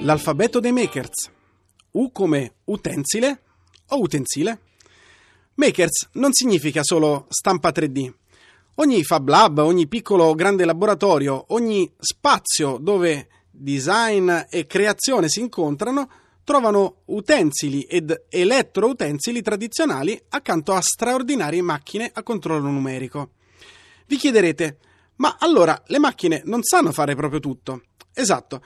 L'alfabeto dei makers. U come utensile o utensile. Makers non significa solo stampa 3D. Ogni Fab Lab, ogni piccolo o grande laboratorio, ogni spazio dove design e creazione si incontrano trovano utensili ed elettroutensili tradizionali accanto a straordinarie macchine a controllo numerico. Vi chiederete, ma allora le macchine non sanno fare proprio tutto? Esatto.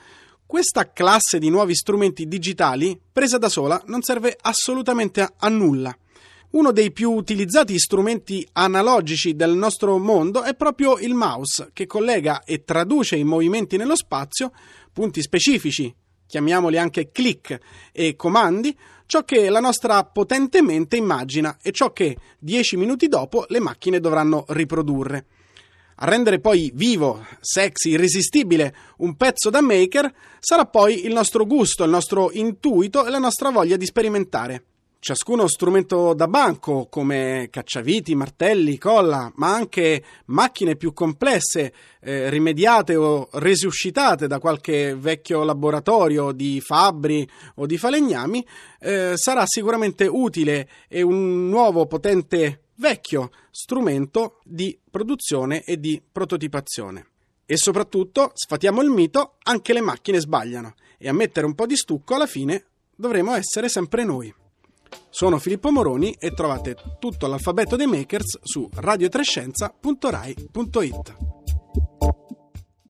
Questa classe di nuovi strumenti digitali, presa da sola, non serve assolutamente a, nulla. Uno dei più utilizzati strumenti analogici del nostro mondo è proprio il mouse, che collega e traduce i movimenti nello spazio, punti specifici, chiamiamoli anche click e comandi, ciò che la nostra potente mente immagina e ciò che dieci minuti dopo le macchine dovranno riprodurre. A rendere poi vivo, sexy, irresistibile un pezzo da maker sarà poi il nostro gusto, il nostro intuito e la nostra voglia di sperimentare. Ciascuno strumento da banco, come cacciaviti, martelli, colla, ma anche macchine più complesse, eh, rimediate o resuscitate da qualche vecchio laboratorio di fabbri o di falegnami, eh, sarà sicuramente utile e un nuovo potente vecchio strumento di produzione e di prototipazione. E soprattutto, sfatiamo il mito, anche le macchine sbagliano e a mettere un po' di stucco alla fine dovremo essere sempre noi. Sono Filippo Moroni e trovate tutto l'alfabeto dei makers su radiotrescienza.rai.it.